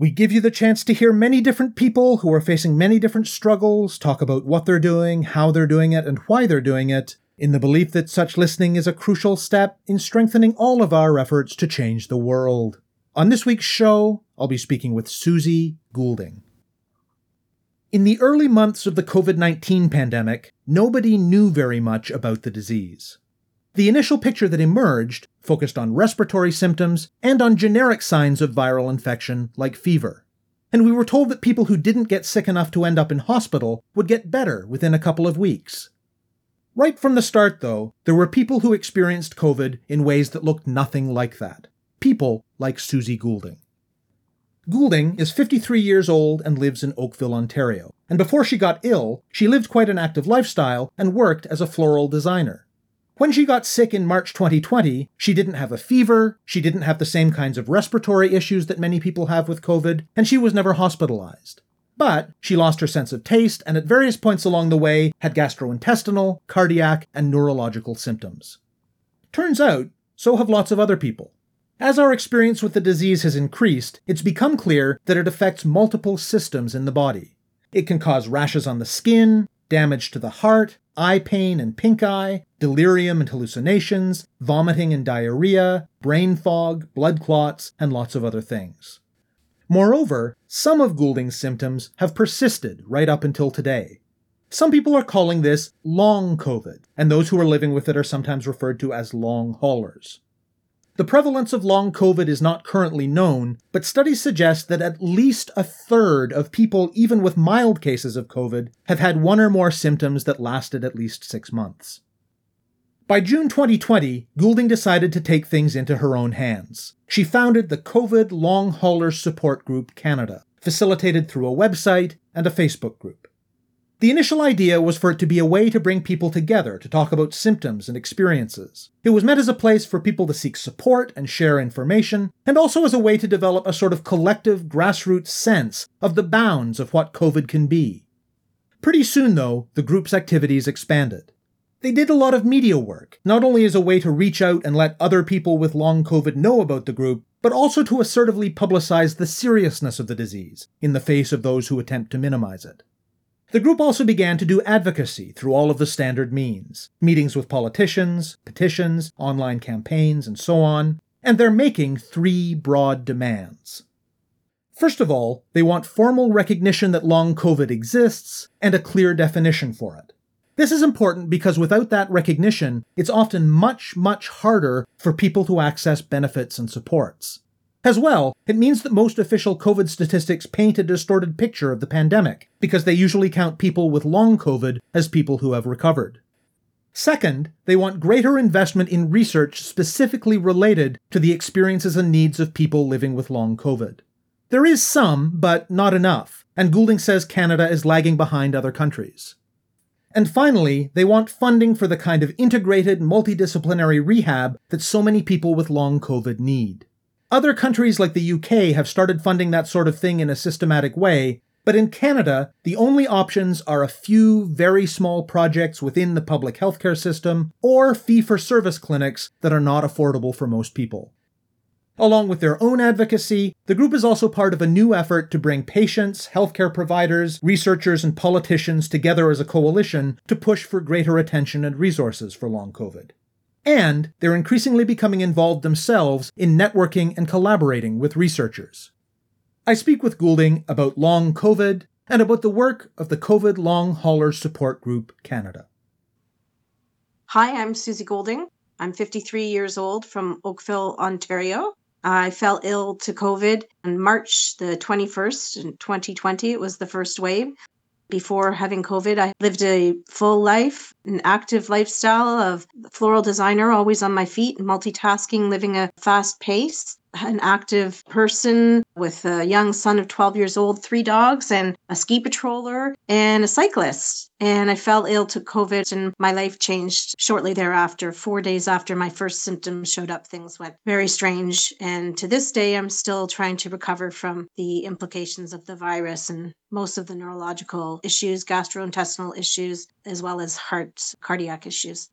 We give you the chance to hear many different people who are facing many different struggles talk about what they're doing, how they're doing it, and why they're doing it, in the belief that such listening is a crucial step in strengthening all of our efforts to change the world. On this week's show, I'll be speaking with Susie Goulding. In the early months of the COVID 19 pandemic, nobody knew very much about the disease. The initial picture that emerged focused on respiratory symptoms and on generic signs of viral infection like fever. And we were told that people who didn't get sick enough to end up in hospital would get better within a couple of weeks. Right from the start, though, there were people who experienced COVID in ways that looked nothing like that. People like Susie Goulding. Goulding is 53 years old and lives in Oakville, Ontario. And before she got ill, she lived quite an active lifestyle and worked as a floral designer. When she got sick in March 2020, she didn't have a fever, she didn't have the same kinds of respiratory issues that many people have with COVID, and she was never hospitalized. But she lost her sense of taste and at various points along the way had gastrointestinal, cardiac, and neurological symptoms. Turns out, so have lots of other people. As our experience with the disease has increased, it's become clear that it affects multiple systems in the body. It can cause rashes on the skin, damage to the heart, eye pain and pink eye, delirium and hallucinations, vomiting and diarrhea, brain fog, blood clots, and lots of other things. Moreover, some of Goulding's symptoms have persisted right up until today. Some people are calling this long COVID, and those who are living with it are sometimes referred to as long haulers. The prevalence of long COVID is not currently known, but studies suggest that at least a third of people, even with mild cases of COVID, have had one or more symptoms that lasted at least six months. By June 2020, Goulding decided to take things into her own hands. She founded the COVID Long Haulers Support Group Canada, facilitated through a website and a Facebook group. The initial idea was for it to be a way to bring people together to talk about symptoms and experiences. It was meant as a place for people to seek support and share information, and also as a way to develop a sort of collective grassroots sense of the bounds of what COVID can be. Pretty soon, though, the group's activities expanded. They did a lot of media work, not only as a way to reach out and let other people with long COVID know about the group, but also to assertively publicize the seriousness of the disease in the face of those who attempt to minimize it. The group also began to do advocacy through all of the standard means meetings with politicians, petitions, online campaigns, and so on, and they're making three broad demands. First of all, they want formal recognition that long COVID exists and a clear definition for it. This is important because without that recognition, it's often much, much harder for people to access benefits and supports. As well, it means that most official COVID statistics paint a distorted picture of the pandemic, because they usually count people with long COVID as people who have recovered. Second, they want greater investment in research specifically related to the experiences and needs of people living with long COVID. There is some, but not enough, and Goulding says Canada is lagging behind other countries. And finally, they want funding for the kind of integrated, multidisciplinary rehab that so many people with long COVID need. Other countries like the UK have started funding that sort of thing in a systematic way, but in Canada, the only options are a few very small projects within the public healthcare system or fee for service clinics that are not affordable for most people. Along with their own advocacy, the group is also part of a new effort to bring patients, healthcare providers, researchers, and politicians together as a coalition to push for greater attention and resources for long COVID. And they're increasingly becoming involved themselves in networking and collaborating with researchers. I speak with Goulding about long COVID and about the work of the COVID Long Haulers Support Group Canada. Hi, I'm Susie Goulding. I'm 53 years old from Oakville, Ontario. I fell ill to COVID on March the 21st in 2020. It was the first wave. Before having COVID, I lived a full life, an active lifestyle of floral designer, always on my feet, multitasking, living a fast pace. An active person with a young son of 12 years old, three dogs, and a ski patroller and a cyclist. And I fell ill to COVID, and my life changed shortly thereafter. Four days after my first symptoms showed up, things went very strange. And to this day, I'm still trying to recover from the implications of the virus and most of the neurological issues, gastrointestinal issues, as well as heart cardiac issues.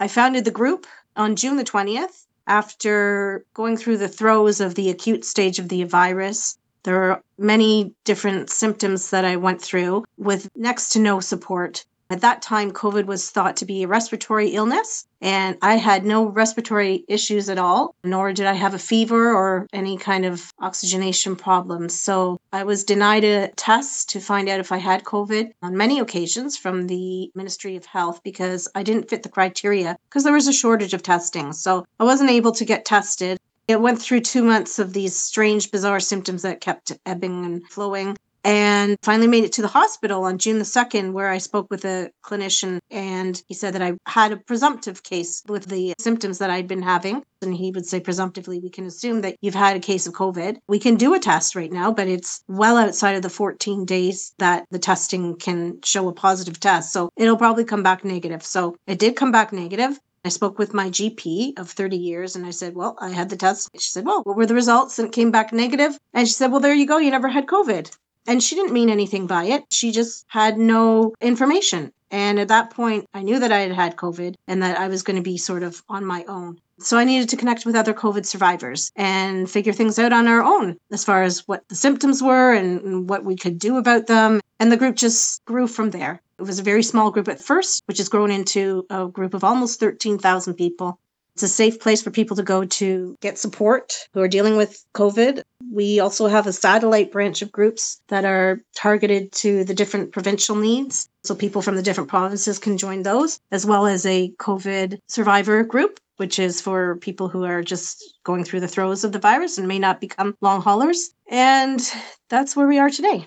I founded the group on June the 20th after going through the throes of the acute stage of the virus there are many different symptoms that I went through with next to no support. At that time, COVID was thought to be a respiratory illness, and I had no respiratory issues at all, nor did I have a fever or any kind of oxygenation problems. So I was denied a test to find out if I had COVID on many occasions from the Ministry of Health because I didn't fit the criteria because there was a shortage of testing. So I wasn't able to get tested. It went through two months of these strange, bizarre symptoms that kept ebbing and flowing. And finally made it to the hospital on June the 2nd, where I spoke with a clinician. And he said that I had a presumptive case with the symptoms that I'd been having. And he would say, presumptively, we can assume that you've had a case of COVID. We can do a test right now, but it's well outside of the 14 days that the testing can show a positive test. So it'll probably come back negative. So it did come back negative. I spoke with my GP of 30 years and I said, Well, I had the test. She said, Well, what were the results? And it came back negative. And she said, Well, there you go. You never had COVID. And she didn't mean anything by it. She just had no information. And at that point, I knew that I had had COVID and that I was going to be sort of on my own. So I needed to connect with other COVID survivors and figure things out on our own as far as what the symptoms were and, what we could do about them. And the group just grew from there. It was a very small group at first, which has grown into a group of almost 13,000 people. It's a safe place for people to go to get support who are dealing with COVID. We also have a satellite branch of groups that are targeted to the different provincial needs. So people from the different provinces can join those, as well as a COVID survivor group, which is for people who are just going through the throes of the virus and may not become long haulers. And that's where we are today.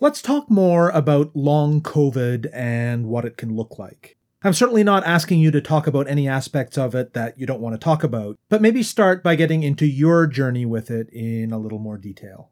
Let's talk more about long COVID and what it can look like. I'm certainly not asking you to talk about any aspects of it that you don't want to talk about, but maybe start by getting into your journey with it in a little more detail.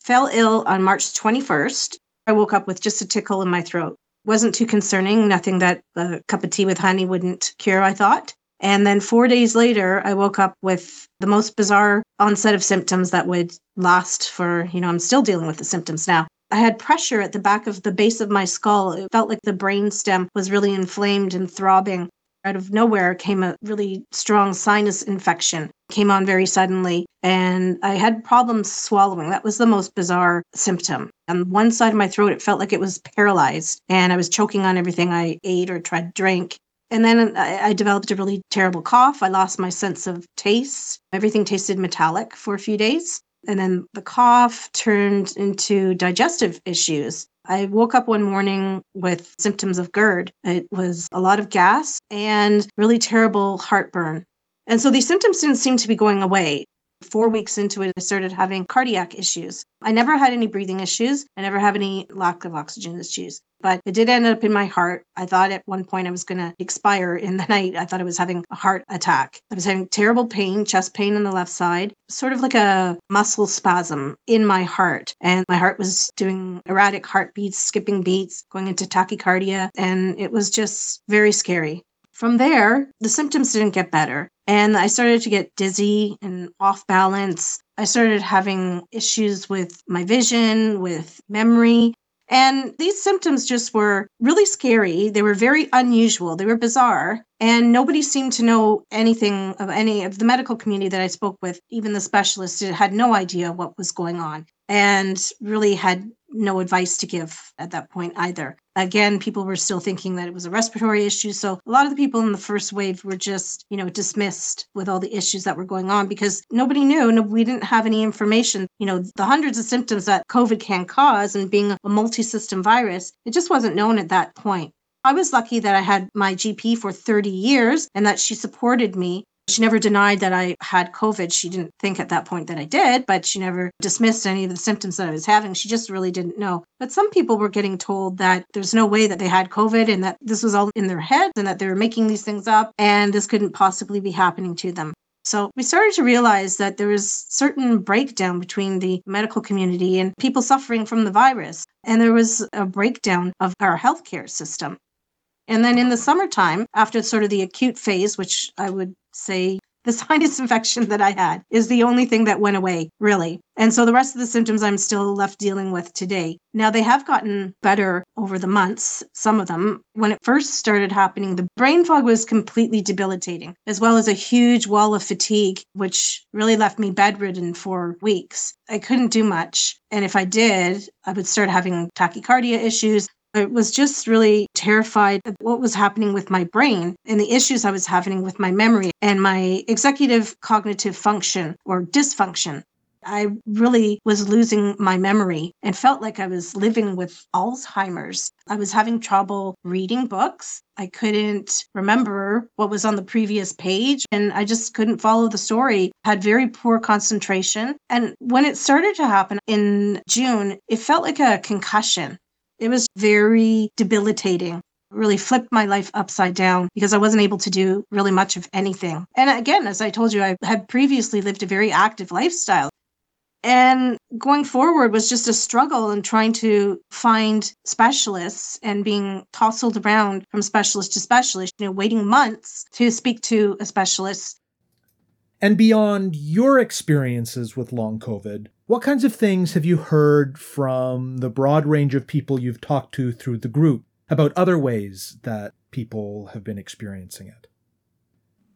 Fell ill on March 21st. I woke up with just a tickle in my throat. Wasn't too concerning, nothing that a cup of tea with honey wouldn't cure, I thought. And then four days later, I woke up with the most bizarre onset of symptoms that would last for, you know, I'm still dealing with the symptoms now. I had pressure at the back of the base of my skull. It felt like the brain stem was really inflamed and throbbing. Out of nowhere came a really strong sinus infection. Came on very suddenly, and I had problems swallowing. That was the most bizarre symptom. On one side of my throat, it felt like it was paralyzed, and I was choking on everything I ate or tried to drink. And then I, developed a really terrible cough. I lost my sense of taste. Everything tasted metallic for a few days. And then the cough turned into digestive issues. I woke up one morning with symptoms of GERD. It was a lot of gas and really terrible heartburn. And so these symptoms didn't seem to be going away. Four weeks into it, I started having cardiac issues. I never had any breathing issues. I never have any lack of oxygen issues, but it did end up in my heart. I thought at one point I was going to expire in the night. I thought I was having a heart attack. I was having terrible pain, chest pain on the left side, sort of like a muscle spasm in my heart. And my heart was doing erratic heartbeats, skipping beats, going into tachycardia. And it was just very scary. From there, the symptoms didn't get better. And I started to get dizzy and off balance. I started having issues with my vision, with memory. And these symptoms just were really scary. They were very unusual. They were bizarre. And nobody seemed to know anything of any of the medical community that I spoke with. Even the specialists had no idea what was going on and really had no advice to give at that point either. Again, people were still thinking that it was a respiratory issue. So a lot of the people in the first wave were just, you know, dismissed with all the issues that were going on because nobody knew. No, we didn't have any information. You know, the hundreds of symptoms that COVID can cause and being a multi system virus, it just wasn't known at that point. I was lucky that I had my GP for 30 years and that she supported me she never denied that I had COVID. She didn't think at that point that I did, but she never dismissed any of the symptoms that I was having. She just really didn't know. But some people were getting told that there's no way that they had COVID and that this was all in their heads and that they were making these things up and this couldn't possibly be happening to them. So we started to realize that there was certain breakdown between the medical community and people suffering from the virus. And there was a breakdown of our healthcare system. And then in the summertime, after sort of the acute phase, which I would say the sinus infection that I had is the only thing that went away, really. And so the rest of the symptoms I'm still left dealing with today. Now, they have gotten better over the months, some of them. When it first started happening, the brain fog was completely debilitating, as well as a huge wall of fatigue, which really left me bedridden for weeks. I couldn't do much. And if I did, I would start having tachycardia issues. I was just really terrified of what was happening with my brain and the issues I was having with my memory and my executive cognitive function or dysfunction. I really was losing my memory and felt like I was living with Alzheimer's. I was having trouble reading books. I couldn't remember what was on the previous page and I just couldn't follow the story. Had very poor concentration. And when it started to happen in June, it felt like a concussion. It was very debilitating. It really flipped my life upside down because I wasn't able to do really much of anything. And again, as I told you, I had previously lived a very active lifestyle. And going forward was just a struggle in trying to find specialists and being tousled around from specialist to specialist, you know, waiting months to speak to a specialist. And beyond your experiences with long COVID, what kinds of things have you heard from the broad range of people you've talked to through the group about other ways that people have been experiencing it?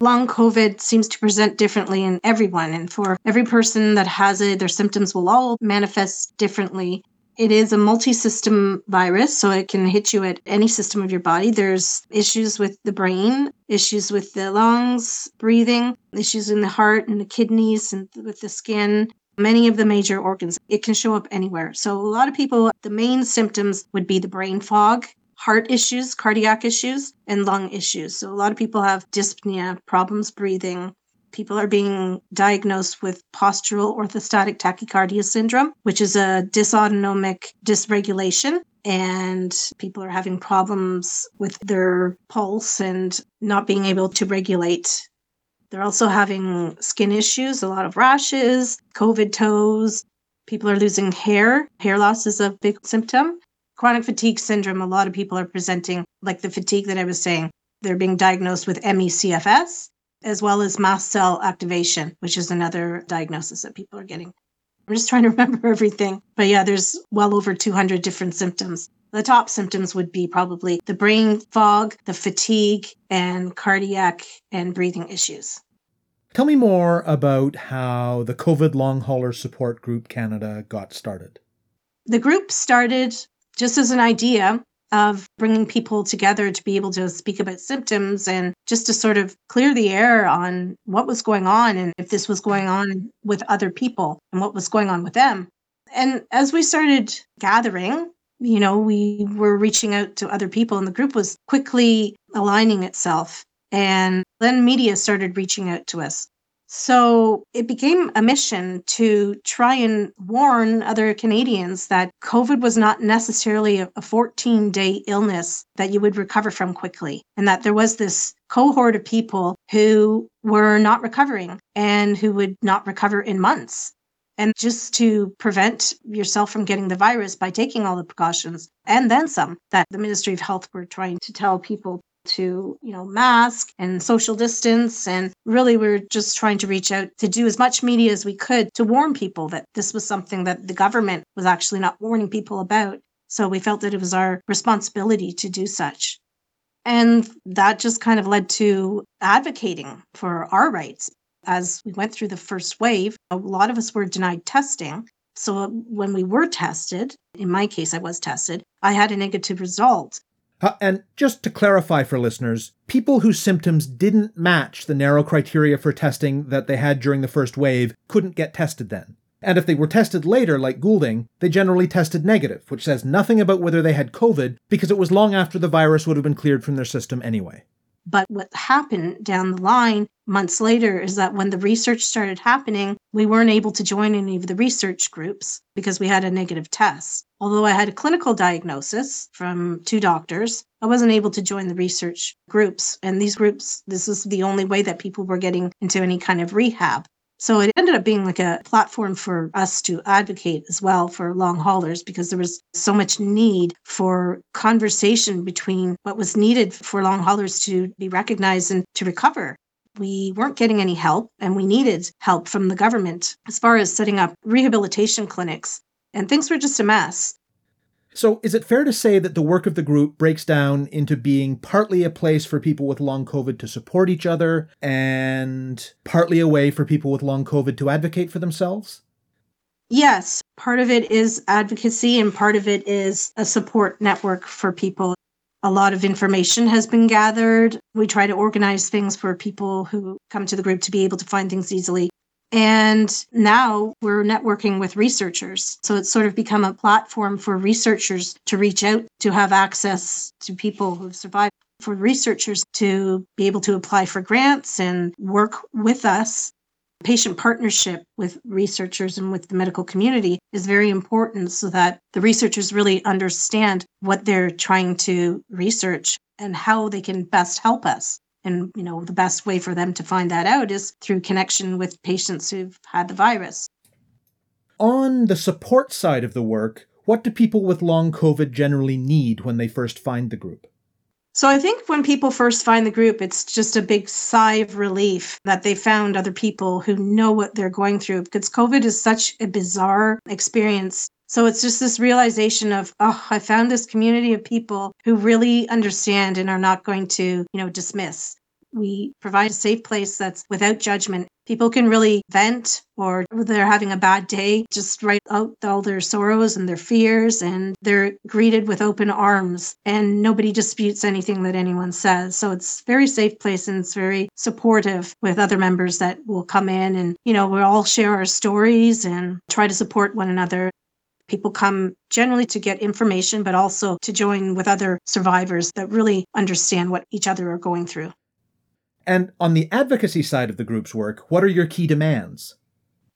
Long COVID seems to present differently in everyone. And for every person that has it, their symptoms will all manifest differently. It is a multi system virus, so it can hit you at any system of your body. There's issues with the brain, issues with the lungs, breathing, issues in the heart and the kidneys and with the skin, many of the major organs. It can show up anywhere. So, a lot of people, the main symptoms would be the brain fog, heart issues, cardiac issues, and lung issues. So, a lot of people have dyspnea, problems breathing. People are being diagnosed with postural orthostatic tachycardia syndrome, which is a dysautonomic dysregulation. And people are having problems with their pulse and not being able to regulate they're also having skin issues, a lot of rashes, COVID toes. People are losing hair. Hair loss is a big symptom. Chronic fatigue syndrome, a lot of people are presenting, like the fatigue that I was saying. They're being diagnosed with ME/CFS, as well as mast cell activation, which is another diagnosis that people are getting. I'm just trying to remember everything. But yeah, there's well over 200 different symptoms. The top symptoms would be probably the brain fog, the fatigue, and cardiac and breathing issues. Tell me more about how the COVID Long Hauler Support Group Canada got started. The group started just as an idea of bringing people together to be able to speak about symptoms and just to sort of clear the air on what was going on and if this was going on with other people and what was going on with them. And as we started gathering, you know, we were reaching out to other people, and the group was quickly aligning itself. And then media started reaching out to us. So it became a mission to try and warn other Canadians that COVID was not necessarily a 14 day illness that you would recover from quickly, and that there was this cohort of people who were not recovering and who would not recover in months. And just to prevent yourself from getting the virus by taking all the precautions and then some that the Ministry of Health were trying to tell people to, you know, mask and social distance. And really, we are just trying to reach out to do as much media as we could to warn people that this was something that the government was actually not warning people about. So we felt that it was our responsibility to do such. And that just kind of led to advocating for our rights as we went through the first wave, a lot of us were denied testing. So when we were tested, in my case, I was tested, I had a negative result. Uh, and just to clarify for listeners, people whose symptoms didn't match the narrow criteria for testing that they had during the first wave couldn't get tested then. And if they were tested later, like Goulding, they generally tested negative, which says nothing about whether they had COVID because it was long after the virus would have been cleared from their system anyway. But what happened down the line months later is that when the research started happening, we weren't able to join any of the research groups because we had a negative test. Although I had a clinical diagnosis from two doctors, I wasn't able to join the research groups. And these groups, this was the only way that people were getting into any kind of rehab. So it ended up being like a platform for us to advocate as well for long haulers because there was so much need for conversation between what was needed for long haulers to be recognized and to recover. We weren't getting any help and we needed help from the government as far as setting up rehabilitation clinics. And things were just a mess. So, is it fair to say that the work of the group breaks down into being partly a place for people with long COVID to support each other and partly a way for people with long COVID to advocate for themselves? Yes, part of it is advocacy and part of it is a support network for people. A lot of information has been gathered. We try to organize things for people who come to the group to be able to find things easily. And now we're networking with researchers. So it's sort of become a platform for researchers to reach out to have access to people who've survived, for researchers to be able to apply for grants and work with us. Patient partnership with researchers and with the medical community is very important so that the researchers really understand what they're trying to research and how they can best help us. And, you know, the best way for them to find that out is through connection with patients who've had the virus. On the support side of the work, what do people with long COVID generally need when they first find the group? So I think when people first find the group, it's just a big sigh of relief that they found other people who know what they're going through because COVID is such a bizarre experience. So it's just this realization of, oh, I found this community of people who really understand and are not going to, you know, dismiss. We provide a safe place that's without judgment. People can really vent or they're having a bad day, just write out all their sorrows and their fears, and they're greeted with open arms, and nobody disputes anything that anyone says. So it's very safe place and it's very supportive with other members that will come in and, you know, we all share our stories and try to support one another. People come generally to get information, but also to join with other survivors that really understand what each other are going through. And on the advocacy side of the group's work, what are your key demands?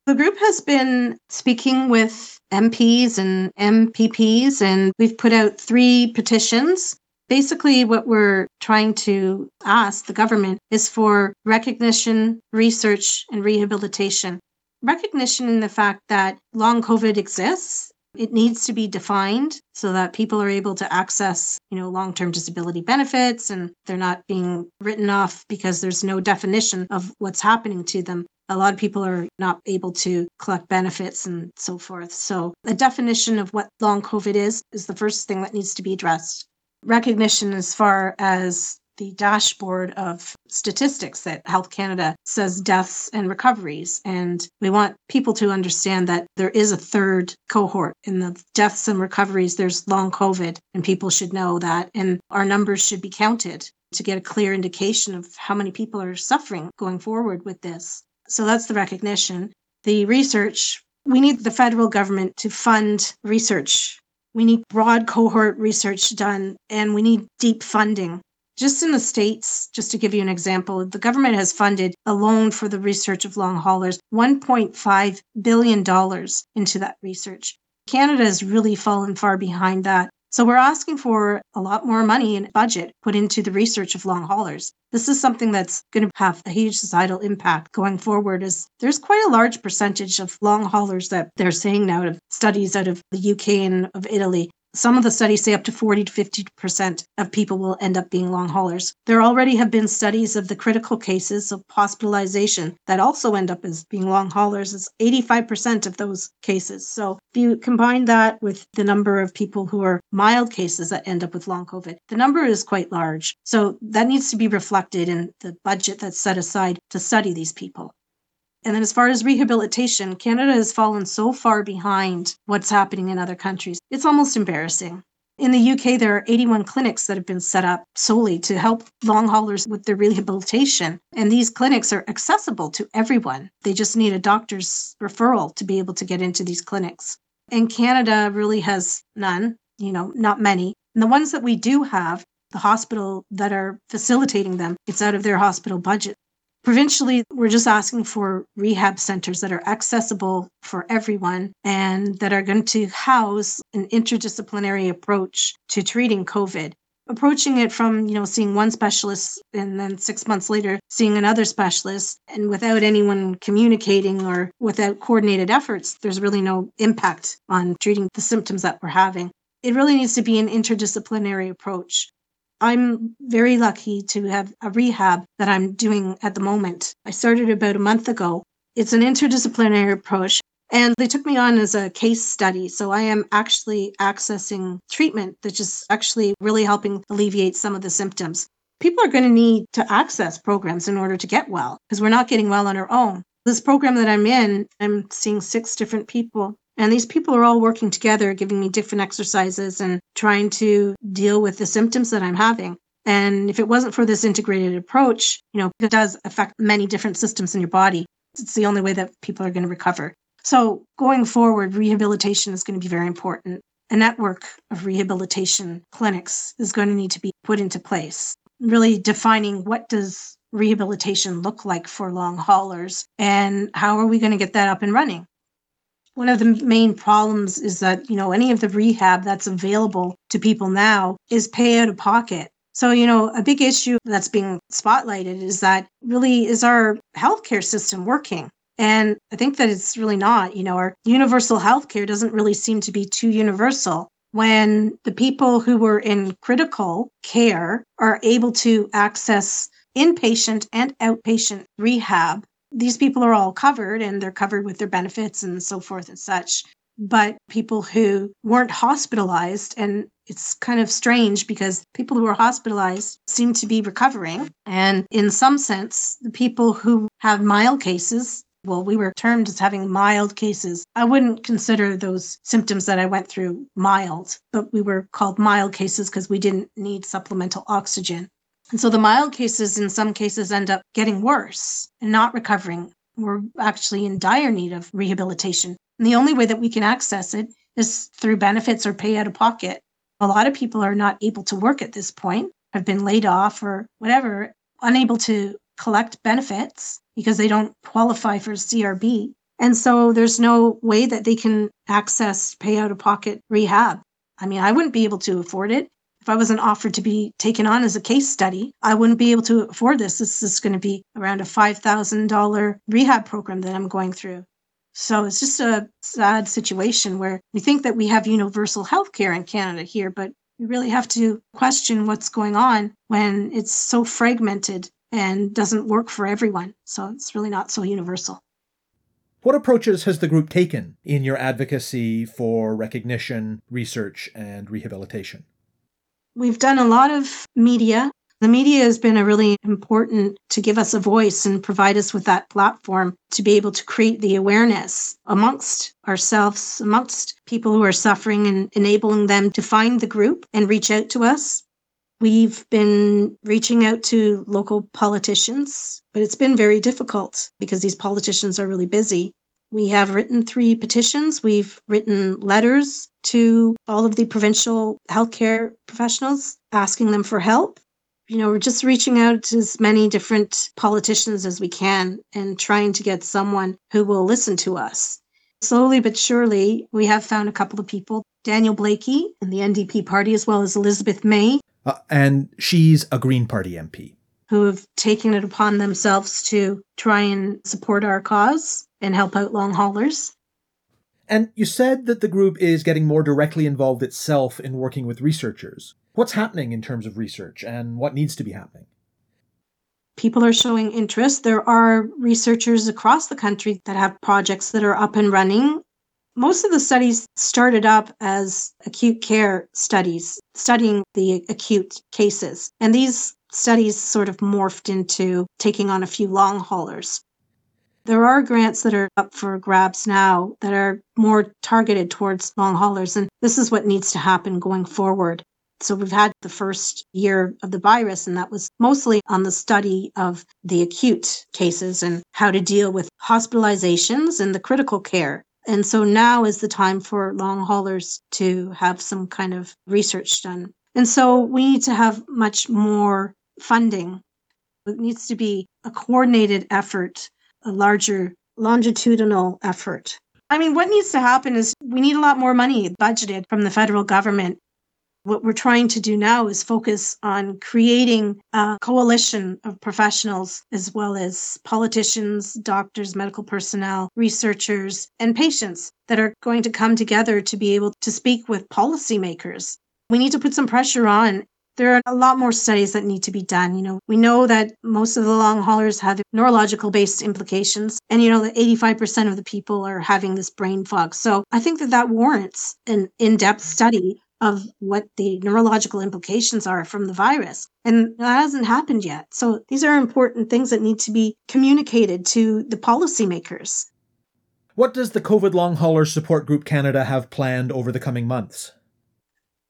The group has been speaking with MPs and MPPs, and we've put out three petitions. Basically, what we're trying to ask the government is for recognition, research, and rehabilitation. Recognition in the fact that long COVID exists it needs to be defined so that people are able to access, you know, long-term disability benefits and they're not being written off because there's no definition of what's happening to them. A lot of people are not able to collect benefits and so forth. So, a definition of what long COVID is is the first thing that needs to be addressed. Recognition as far as the dashboard of statistics that Health Canada says deaths and recoveries. And we want people to understand that there is a third cohort in the deaths and recoveries. There's long COVID, and people should know that. And our numbers should be counted to get a clear indication of how many people are suffering going forward with this. So that's the recognition. The research, we need the federal government to fund research. We need broad cohort research done, and we need deep funding just in the States, just to give you an example, the government has funded a loan for the research of long haulers $1.5 billion into that research. Canada has really fallen far behind that. So we're asking for a lot more money in budget put into the research of long haulers. This is something that's going to have a huge societal impact going forward as there's quite a large percentage of long haulers that they're saying now of studies out of the UK and of Italy some of the studies say up to 40 to 50% of people will end up being long haulers. There already have been studies of the critical cases of hospitalization that also end up as being long haulers. It's 85% of those cases. So if you combine that with the number of people who are mild cases that end up with long COVID, the number is quite large. So that needs to be reflected in the budget that's set aside to study these people. And then, as far as rehabilitation, Canada has fallen so far behind what's happening in other countries. It's almost embarrassing. In the UK, there are 81 clinics that have been set up solely to help long haulers with their rehabilitation. And these clinics are accessible to everyone. They just need a doctor's referral to be able to get into these clinics. And Canada really has none, you know, not many. And the ones that we do have the hospital that are facilitating them. It's out of their hospital budget. Provincially, we're just asking for rehab centers that are accessible for everyone and that are going to house an interdisciplinary approach to treating COVID. Approaching it from you know seeing one specialist and then six months later seeing another specialist. And without anyone communicating or without coordinated efforts there's really no impact on treating the symptoms that we're having. It really needs to be an interdisciplinary approach i'm very lucky to have a rehab that i'm doing at the moment i started about a month ago it's an interdisciplinary approach and they took me on as a case study. So I am actually accessing treatment that's just actually really helping alleviate some of the symptoms. People are going to need to access programs in order to get well because we're not getting well on our own. This program that I'm in, I'm seeing six different people. And these people are all working together, giving me different exercises and trying to deal with the symptoms that I'm having. And if it wasn't for this integrated approach, you know, it does affect many different systems in your body. It's the only way that people are going to recover. So, going forward, rehabilitation is going to be very important. A network of rehabilitation clinics is going to need to be put into place, really defining what does rehabilitation look like for long haulers and how are we going to get that up and running. One of the main problems is that, you know, any of the rehab that's available to people now is pay out of pocket. So, you know, a big issue that's being spotlighted is that really is our healthcare system working? And I think that it's really not. You know, our universal healthcare doesn't really seem to be too universal. When the people who were in critical care are able to access inpatient and outpatient rehab, these people are all covered and they're covered with their benefits and so forth and such. But people who weren't hospitalized, and it's kind of strange because people who are hospitalized seem to be recovering. And in some sense, the people who have mild cases well, we were termed as having mild cases. I wouldn't consider those symptoms that I went through mild, but we were called mild cases because we didn't need supplemental oxygen. And so the mild cases, in some cases, end up getting worse and not recovering. We're actually in dire need of rehabilitation. And the only way that we can access it is through benefits or pay out of pocket. A lot of people are not able to work at this point, have been laid off or whatever, unable to collect benefits because they don't qualify for CRB. And so there's no way that they can access pay out of pocket rehab. I mean, I wouldn't be able to afford it. If I wasn't offered to be taken on as a case study, I wouldn't be able to afford this. This is going to be around a $5,000 rehab program that I'm going through. So it's just a sad situation where we think that we have universal health care in Canada here, but we really have to question what's going on when it's so fragmented and doesn't work for everyone. So it's really not so universal. What approaches has the group taken in your advocacy for recognition, research, and rehabilitation? We've done a lot of media. The media has been a really important to give us a voice and provide us with that platform to be able to create the awareness amongst ourselves, amongst people who are suffering, and enabling them to find the group and reach out to us. We've been reaching out to local politicians, but it's been very difficult because these politicians are really busy. We have written three petitions. We've written letters to all of the provincial healthcare professionals asking them for help. You know, we're just reaching out to as many different politicians as we can and trying to get someone who will listen to us. Slowly but surely, we have found a couple of people Daniel Blaikie in the NDP party, as well as Elizabeth May, uh, and she's a Green Party MP. Who have taken it upon themselves to try and support our cause and help out long haulers. And you said that the group is getting more directly involved itself in working with researchers. What's happening in terms of research and what needs to be happening? People are showing interest. There are researchers across the country that have projects that are up and running most of the studies started up as acute care studies, studying the acute cases. And these studies sort of morphed into taking on a few long haulers. There are grants that are up for grabs now that are more targeted towards long haulers, and this is what needs to happen going forward. So we've had the first year of the virus, and that was mostly on the study of the acute cases and how to deal with hospitalizations and the critical care. And so now is the time for long haulers to have some kind of research done. And so we need to have much more funding. It needs to be a coordinated effort, a larger longitudinal effort. I mean, what needs to happen is we need a lot more money budgeted from the federal government. What we're trying to do now is focus on creating a coalition of professionals, as well as politicians, doctors, medical personnel, researchers, and patients that are going to come together to be able to speak with policymakers. We need to put some pressure on there are a lot more studies that need to be done. You know, we know that most of the long haulers have neurological based implications, and you know that 85% of the people are having this brain fog. So I think that that warrants an in depth study of what the neurological implications are from the virus. And that hasn't happened yet. So these are important things that need to be communicated to the policymakers. What does the COVID Long Haulers Support Group Canada have planned over the coming months?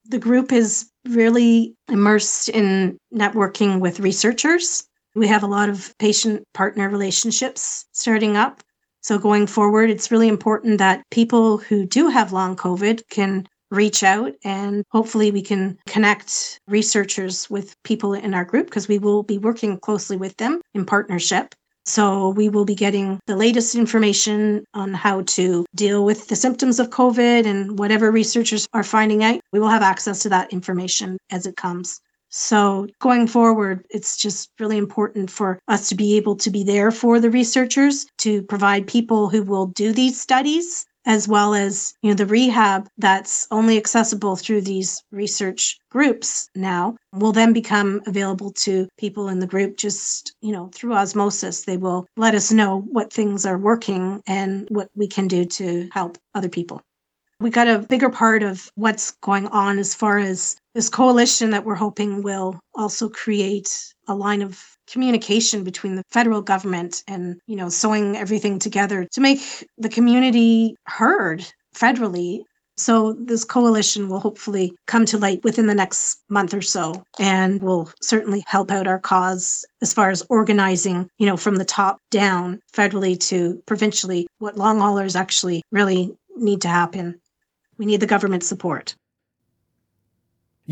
The group is really immersed in networking with researchers. We have a lot of patient partner relationships starting up. So, going forward, it's really important that people who do have long COVID can reach out and hopefully we can connect researchers with people in our group because we will be working closely with them in partnership. So we will be getting the latest information on how to deal with the symptoms of COVID and whatever researchers are finding out. We will have access to that information as it comes. So going forward, it's just really important for us to be able to be there for the researchers to provide people who will do these studies as well as you know the rehab that's only accessible through these research groups now will then become available to people in the group just you know through osmosis. They will let us know what things are working and what we can do to help other people. We got a bigger part of what's going on as far as this coalition that we're hoping will also create a line of communication between the federal government and, you know, sewing everything together to make the community heard federally. So this coalition will hopefully come to light within the next month or so and will certainly help out our cause as far as organizing, you know, from the top down federally to provincially what long haulers actually really need to happen. We need the government support.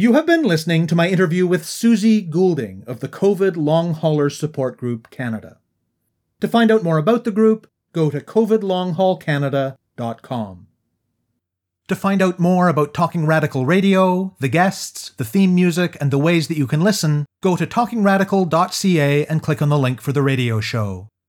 You have been listening to my interview with Susie Goulding of the COVID Long Haulers Support Group Canada. To find out more about the group, go to covidlonghaulcanada.com. To find out more about Talking Radical Radio, the guests, the theme music, and the ways that you can listen, go to talkingradical.ca and click on the link for the radio show.